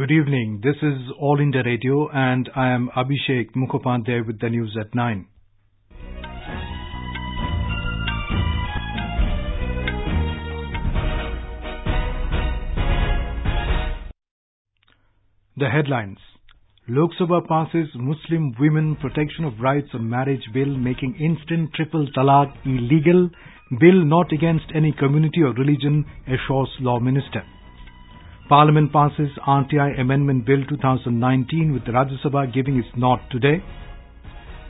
Good evening. This is All India Radio and I am Abhishek Mukhopadhyay with the news at 9. The headlines. Lok Sabha passes Muslim Women Protection of Rights on Marriage Bill making instant triple talaq illegal. Bill not against any community or religion, assures Law Minister. Parliament passes RTI Amendment Bill 2019 with Rajya Sabha giving its nod today.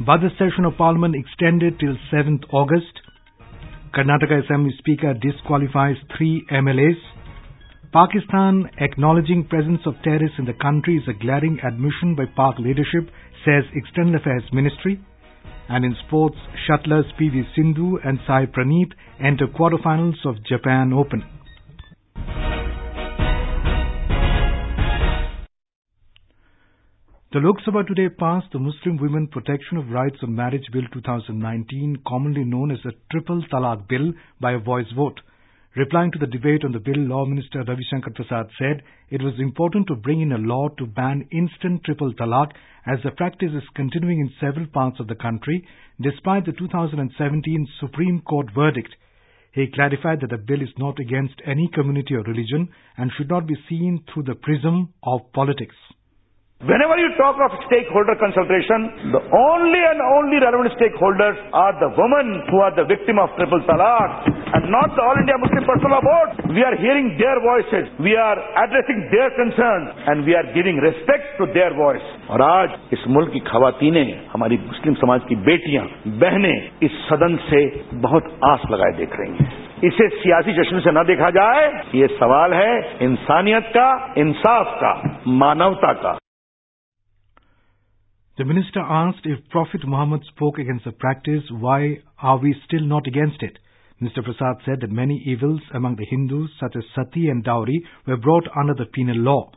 Budget session of Parliament extended till 7th August. Karnataka Assembly Speaker disqualifies three MLAs. Pakistan acknowledging presence of terrorists in the country is a glaring admission by Pak leadership, says External Affairs Ministry. And in sports, shuttlers PV Sindhu and Sai Praneeth enter quarterfinals of Japan Open. The Lok Sabha today passed the Muslim Women Protection of Rights on Marriage Bill 2019, commonly known as the Triple Talaq Bill, by a voice vote. Replying to the debate on the bill, Law Minister Ravi Shankar Prasad said it was important to bring in a law to ban instant triple talaq as the practice is continuing in several parts of the country despite the 2017 Supreme Court verdict. He clarified that the bill is not against any community or religion and should not be seen through the prism of politics. Whenever you talk of stakeholder consultation, the only and only relevant stakeholders are the women who are the victim of triple talaq and not the All India Muslim Personal Board. We are hearing their voices. We are addressing their concerns and we are giving respect to their voice. और आज इस मुल्क की खवातीनें हमारी मुस्लिम समाज की बेटियां बहनें इस सदन से बहुत आस लगाए देख रही हैं इसे सियासी जश्न से न देखा जाए ये सवाल है इंसानियत का इंसाफ का मानवता का the minister asked if Prophet Muhammad spoke against the practice, why are we still not against it? Mr. Prasad said that many evils among the Hindus, such as sati and dowry, were brought under the penal law.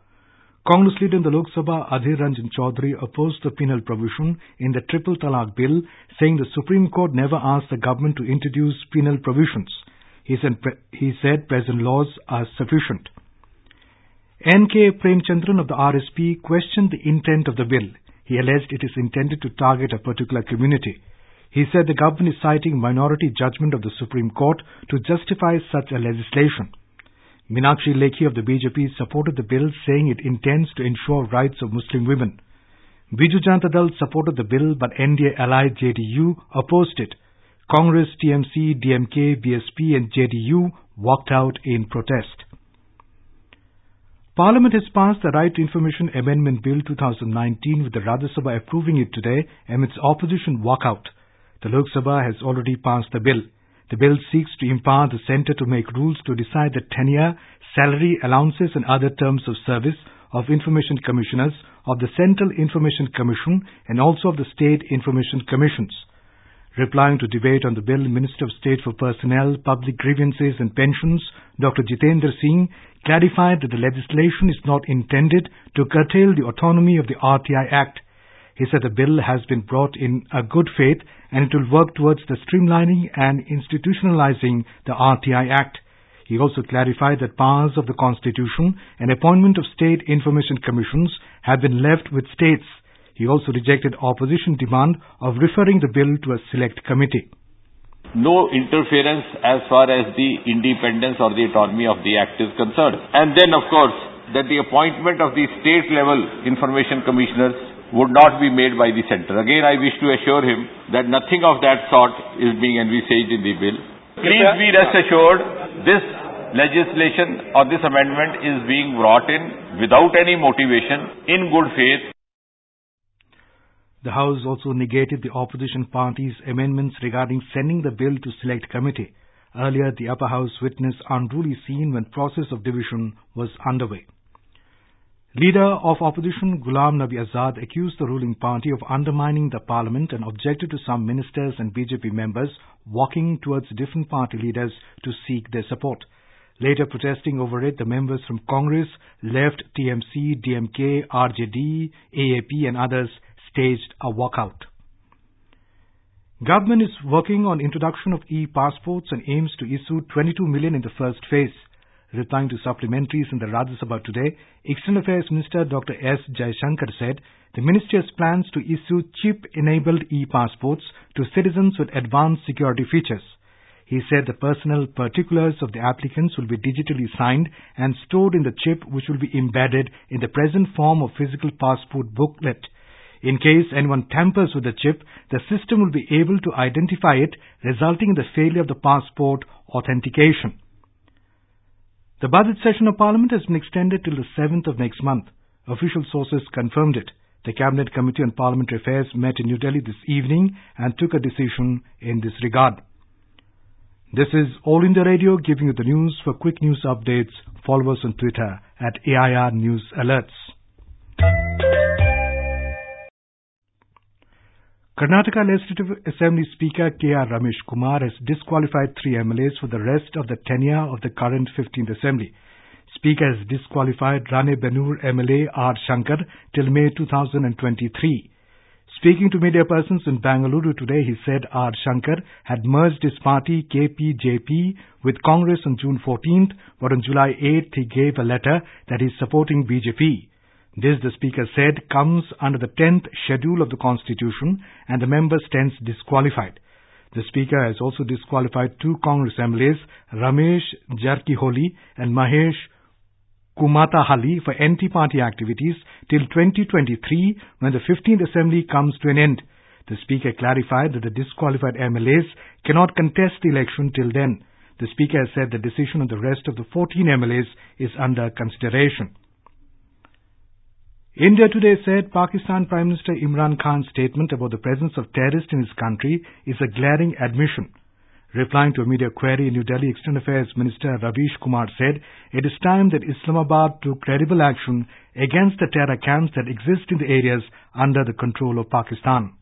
Congress leader in the Lok Sabha, Adhir Ranjan Chaudhary, opposed the penal provision in the Triple Talaq Bill, saying the Supreme Court never asked the government to introduce penal provisions. He said, he said present laws are sufficient. N.K. Premchandran of the RSP questioned the intent of the bill. He alleged it is intended to target a particular community. He said the government is citing minority judgment of the Supreme Court to justify such a legislation. Meenakshi Lekhi of the BJP supported the bill saying it intends to ensure rights of Muslim women. Biju Janata Dal supported the bill but NDA allied JDU opposed it. Congress, TMC, DMK, BSP and JDU walked out in protest. Parliament has passed the Right to Information Amendment Bill 2019 with the Rajya Sabha approving it today amidst opposition walkout. The Lok Sabha has already passed the bill. The bill seeks to empower the centre to make rules to decide the tenure, salary, allowances and other terms of service of information commissioners of the Central Information Commission and also of the State Information Commissions. Replying to debate on the bill, Minister of State for Personnel, Public Grievances and Pensions, Dr. Jitendra Singh, clarified that the legislation is not intended to curtail the autonomy of the RTI Act. He said the bill has been brought in a good faith and it will work towards the streamlining and institutionalizing the RTI Act. He also clarified that powers of the Constitution and appointment of state information commissions have been left with states. He also rejected opposition demand of referring the bill to a select committee. No interference as far as the independence or the autonomy of the act is concerned. And then of course that the appointment of the state level information commissioners would not be made by the centre. Again I wish to assure him that nothing of that sort is being envisaged in the bill. Please be rest assured this legislation or this amendment is being brought in without any motivation in good faith the House also negated the opposition party's amendments regarding sending the bill to select committee. Earlier, the upper house witnessed unruly scene when process of division was underway. Leader of opposition Ghulam Nabi Azad accused the ruling party of undermining the parliament and objected to some ministers and BJP members walking towards different party leaders to seek their support. Later protesting over it, the members from Congress, Left, TMC, DMK, RJD, AAP and others staged a walkout. Government is working on introduction of e-passports and aims to issue 22 million in the first phase. Replying to supplementaries in the Rajya Sabha today, External Affairs Minister Dr. S. Jaishankar said the ministry has plans to issue chip-enabled e-passports to citizens with advanced security features. He said the personal particulars of the applicants will be digitally signed and stored in the chip which will be embedded in the present form of physical passport booklet. In case anyone tampers with the chip, the system will be able to identify it, resulting in the failure of the passport authentication. The budget session of Parliament has been extended till the 7th of next month. Official sources confirmed it. The Cabinet Committee on Parliamentary Affairs met in New Delhi this evening and took a decision in this regard. This is All India Radio giving you the news. For quick news updates, follow us on Twitter at AIR News Alerts. Karnataka Legislative Assembly Speaker K.R. Ramesh Kumar has disqualified three MLAs for the rest of the tenure of the current 15th Assembly. Speaker has disqualified Ranebennur MLA R. Shankar till May 2023. Speaking to media persons in Bangalore today, he said R. Shankar had merged his party KPJP with Congress on June 14th, but on July 8th he gave a letter that he is supporting BJP. This, the Speaker said, comes under the 10th schedule of the Constitution and the member stands disqualified. The Speaker has also disqualified two Congress MLAs, Ramesh Jarkiholi and Mahesh Kumathalli for anti-party activities till 2023 when the 15th Assembly comes to an end. The Speaker clarified that the disqualified MLAs cannot contest the election till then. The Speaker has said the decision on the rest of the 14 MLAs is under consideration. India today said Pakistan Prime Minister Imran Khan's statement about the presence of terrorists in his country is a glaring admission. Replying to a media query in New Delhi, External Affairs Minister Ravish Kumar said it is time that Islamabad took credible action against the terror camps that exist in the areas under the control of Pakistan.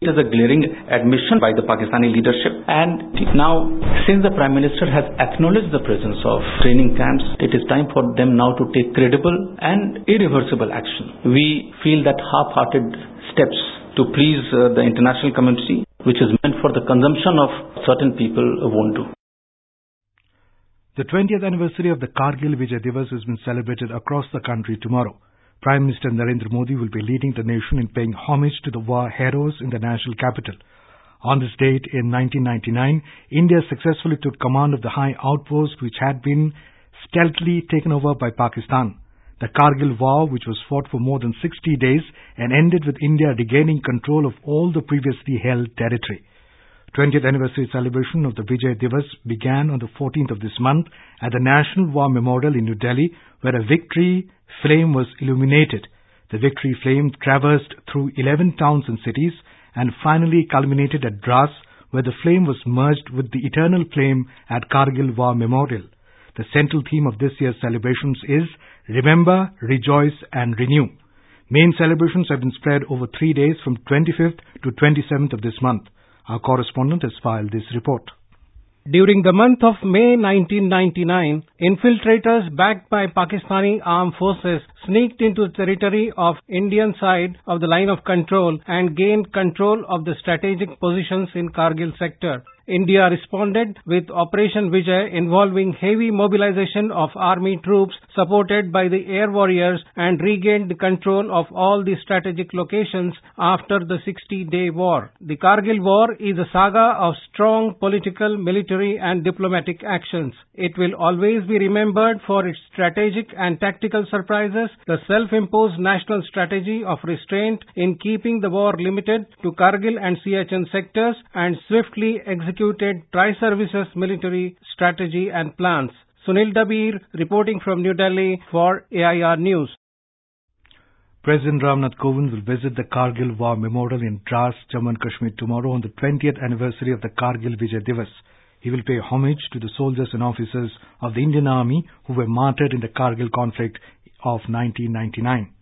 It is a glaring admission by the Pakistani leadership and now since the Prime Minister has acknowledged the presence of training camps, it is time for them now to take credible and irreversible action. We feel that half-hearted steps to please uh, the international community which is meant for the consumption of certain people won't do. The 20th anniversary of the Kargil Vijay Divas has been celebrated across the country tomorrow. Prime Minister Narendra Modi will be leading the nation in paying homage to the war heroes in the national capital. On this date in 1999, India successfully took command of the high outpost which had been stealthily taken over by Pakistan. The Kargil War, which was fought for more than 60 days and ended with India regaining control of all the previously held territory. 20th anniversary celebration of the Vijay Divas began on the 14th of this month at the National War Memorial in New Delhi, where a victory flame was illuminated. The victory flame traversed through 11 towns and cities and finally culminated at Dras, where the flame was merged with the eternal flame at Kargil War Memorial. The central theme of this year's celebrations is Remember, Rejoice and Renew. Main celebrations have been spread over three days from 25th to 27th of this month. Our correspondent has filed this report. During the month of May 1999, infiltrators backed by Pakistani armed forces sneaked into the territory of Indian side of the line of control and gained control of the strategic positions in Kargil sector. India responded with Operation Vijay involving heavy mobilization of army troops supported by the air warriors and regained control of all the strategic locations after the 60-day war. The Kargil war is a saga of strong political, military and diplomatic actions. It will always be remembered for its strategic and tactical surprises, the self-imposed national strategy of restraint in keeping the war limited to Kargil and Siachen sectors and swiftly executing executed tri-services military strategy and plans. Sunil Dabir reporting from New Delhi for AIR News. President Ramnath Kovind will visit the Kargil War Memorial in Dras, Jammu and Kashmir tomorrow on the 20th anniversary of the Kargil Vijay Divas. He will pay homage to the soldiers and officers of the Indian Army who were martyred in the Kargil conflict of 1999.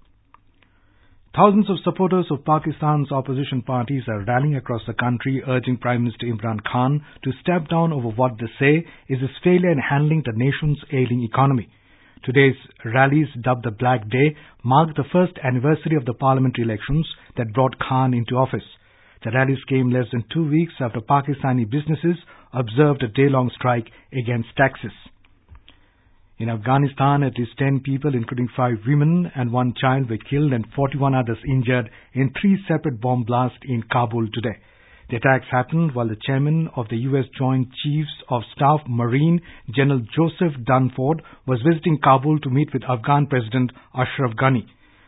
Thousands of supporters of Pakistan's opposition parties are rallying across the country urging Prime Minister Imran Khan to step down over what they say is his failure in handling the nation's ailing economy. Today's rallies, dubbed the Black Day, mark the first anniversary of the parliamentary elections that brought Khan into office. The rallies came less than two weeks after Pakistani businesses observed a day-long strike against taxes. In Afghanistan, at least 10 people, including five women and one child, were killed and 41 others injured in three separate bomb blasts in Kabul today. The attacks happened while the chairman of the U.S. Joint Chiefs of Staff Marine General Joseph Dunford was visiting Kabul to meet with Afghan President Ashraf Ghani.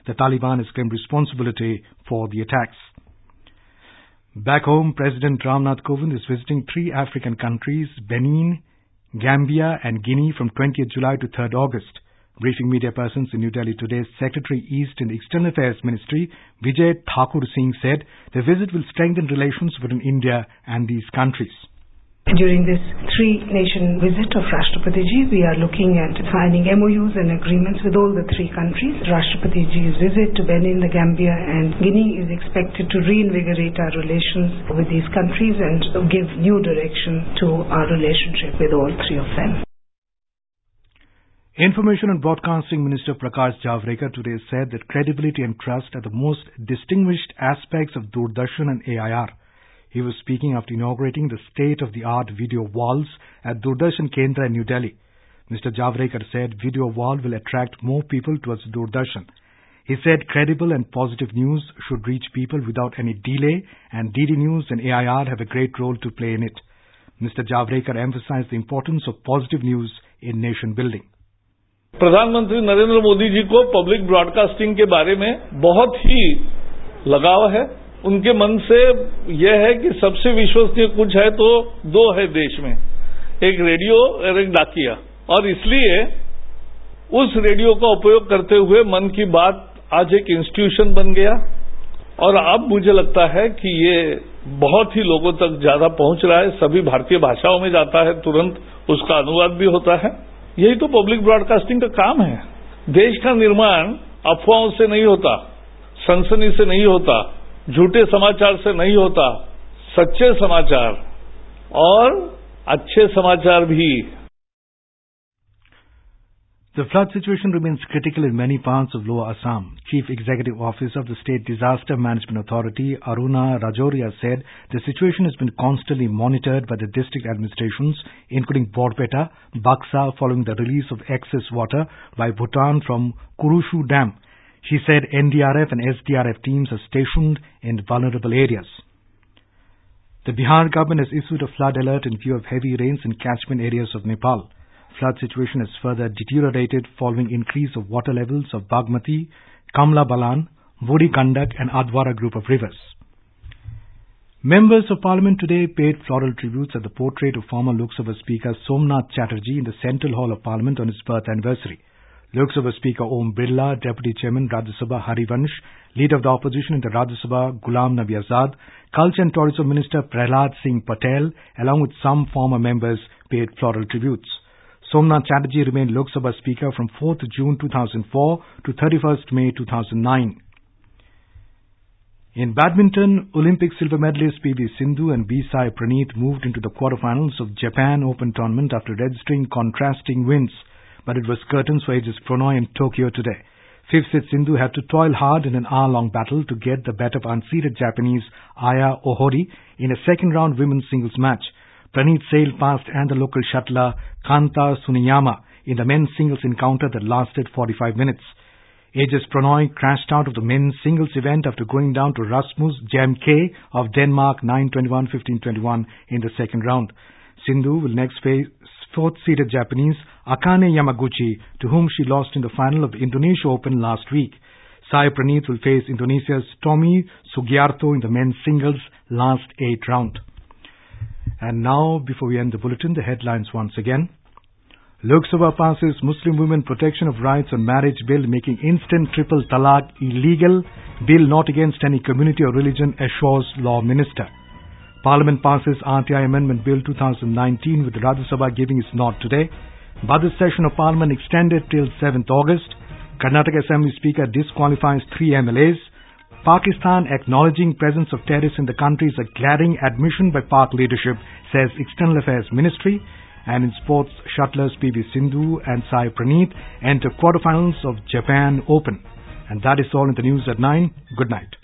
The Taliban has claimed responsibility for the attacks. Back home, President Ramnath Kovind is visiting three African countries, Benin, Gambia and Guinea from 20th July to 3rd August. Briefing media persons in New Delhi today, Secretary East in the External Affairs Ministry, Vijay Thakur Singh said the visit will strengthen relations between India and these countries. During this three-nation visit of Rashtrapati Ji, we are looking at signing MOUs and agreements with all the three countries. Rashtrapati Ji's visit to Benin, the Gambia and Guinea is expected to reinvigorate our relations with these countries and give new direction to our relationship with all three of them. Information and Broadcasting Minister Prakash Javadekar today said that credibility and trust are the most distinguished aspects of Doordarshan and AIR. He was speaking after inaugurating the state-of-the-art video walls at Doordarshan Kendra in New Delhi. Mr. Javadekar said video wall will attract more people towards Doordarshan. He said credible and positive news should reach people without any delay and DD News and AIR have a great role to play in it. Mr. Javadekar emphasized the importance of positive news in nation building. प्रधानमंत्री नरेंद्र मोदी जी को public broadcasting के बारे में बहुत ही लगाव है उनके मन से यह है कि सबसे विश्वसनीय कुछ है तो दो है देश में। एक रेडियो और एक डाकिया। और इसलिए उस रेडियो का उपयोग करते हुए मन की बात आज एक इंस्टीट्यूशन बन गया। और अब मुझे लगता है कि ये बहुत ही लोगों तक ज़्यादा पहुँच रहा है। सभी भारतीय भाषाओं में जाता है, तुरंत उसका अनुवाद भी होता है। यही तो पब्लिक ब्रॉडकास्टिंग का काम है। देश का निर्माण अफवाहों से नहीं होता, सनसनी से नहीं होता। झूठे समाचार से नहीं होता सच्चे समाचार और अच्छे समाचार भी The flood situation remains critical in many parts of Lower Assam. Chief Executive Officer of the State Disaster Management Authority, Aruna Rajoria, said the situation has been constantly monitored by the district administrations, including Barpeta, Baksa, following the release of excess water by Bhutan from Kurichhu Dam. She said NDRF and SDRF teams are stationed in vulnerable areas. The Bihar government has issued a flood alert in view of heavy rains in catchment areas of Nepal. Flood situation has further deteriorated following increase of water levels of Bagmati, Kamla Balan, Budhi Gandak and Adwara group of rivers. Members of Parliament today paid floral tributes at the portrait of former Lok Sabha Speaker Somnath Chatterjee in the Central Hall of Parliament on his birth anniversary. Lok Sabha Speaker Om Birla, Deputy Chairman Rajya Sabha Harivansh, Leader of the Opposition in the Rajya Sabha Ghulam Nabi Azad, Culture and Tourism Minister Prahlad Singh Patel, along with some former members, paid floral tributes. Somnath Chatterjee remained Lok Sabha Speaker from 4th June 2004 to 31st May 2009. In badminton, Olympic silver medalist PV Sindhu and B. Sai Praneeth moved into the quarterfinals of Japan Open tournament after registering contrasting wins but it was curtains for H.S. Prannoy in Tokyo today. Fifth set Sindhu had to toil hard in an hour-long battle to get the better of unseeded Japanese Aya Ohori in a second-round women's singles match. Praneeth sailed past and the local shuttler Kanta Tsuneyama in the men's singles encounter that lasted 45 minutes. H.S. Prannoy crashed out of the men's singles event after going down to Rasmus K of Denmark 9-21-15-21 in the second round. Sindhu will next face fourth-seeded Japanese Akane Yamaguchi, to whom she lost in the final of the Indonesia Open last week. Sai Praneeth will face Indonesia's Tommy Sugiarto in the men's singles last eight round. And now, before we end the bulletin, the headlines once again. Lok Sabha passes Muslim Women Protection of Rights on Marriage Bill making instant triple talaq illegal. Bill not against any community or religion assures Law Minister. Parliament passes RTI Amendment Bill 2019 with Rajya Sabha giving its nod today. Budget session of Parliament extended till 7th August. Karnataka Assembly Speaker disqualifies three MLAs. Pakistan acknowledging presence of terrorists in the country is a glaring admission by Pak leadership, says External Affairs Ministry. And in sports, shuttlers PV Sindhu and Sai Praneeth enter quarterfinals of Japan Open. And that is all in the news at 9. Good night.